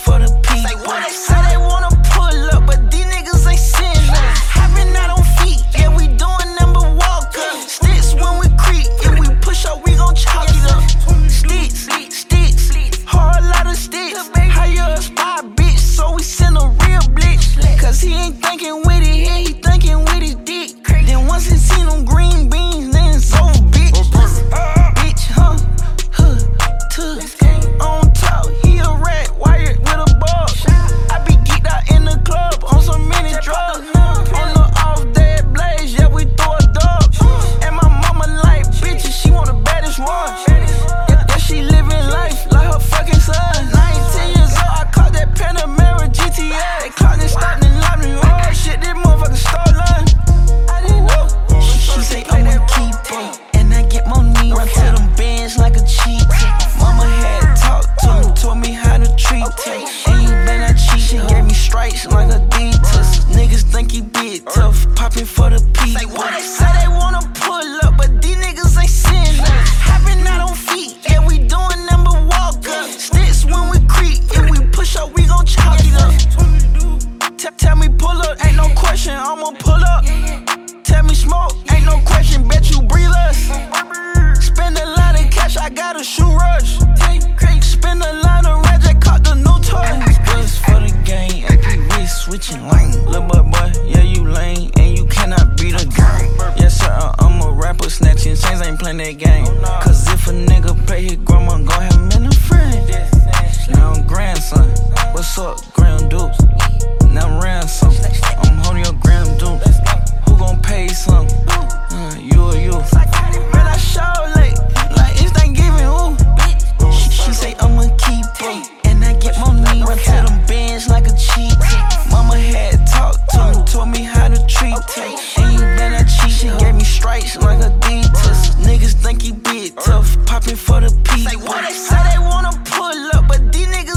for the people. ass like a cheat. Mama had talked to me, taught me how to treat her. Ain't been a cheat, she gave me stripes like a Adidas. Niggas think he big tough, popping for the people. Say what they say they wanna bitch lame. Lil' boy, boy, yeah, you lame, and you cannot beat a game. Yes, sir, I'm a rapper, snatching chains, ain't playing that game. Cause if a nigga play his grandma, go have him in a friend. Now I'm grandson, what's up, Grand Dukes? Now I'm ransom, I'm holding your Grand Dukes. Who gon' pay some? bitch like a dentist, Niggas think he big tough, popping for the people. Say what they say they wanna pull up, but these niggas.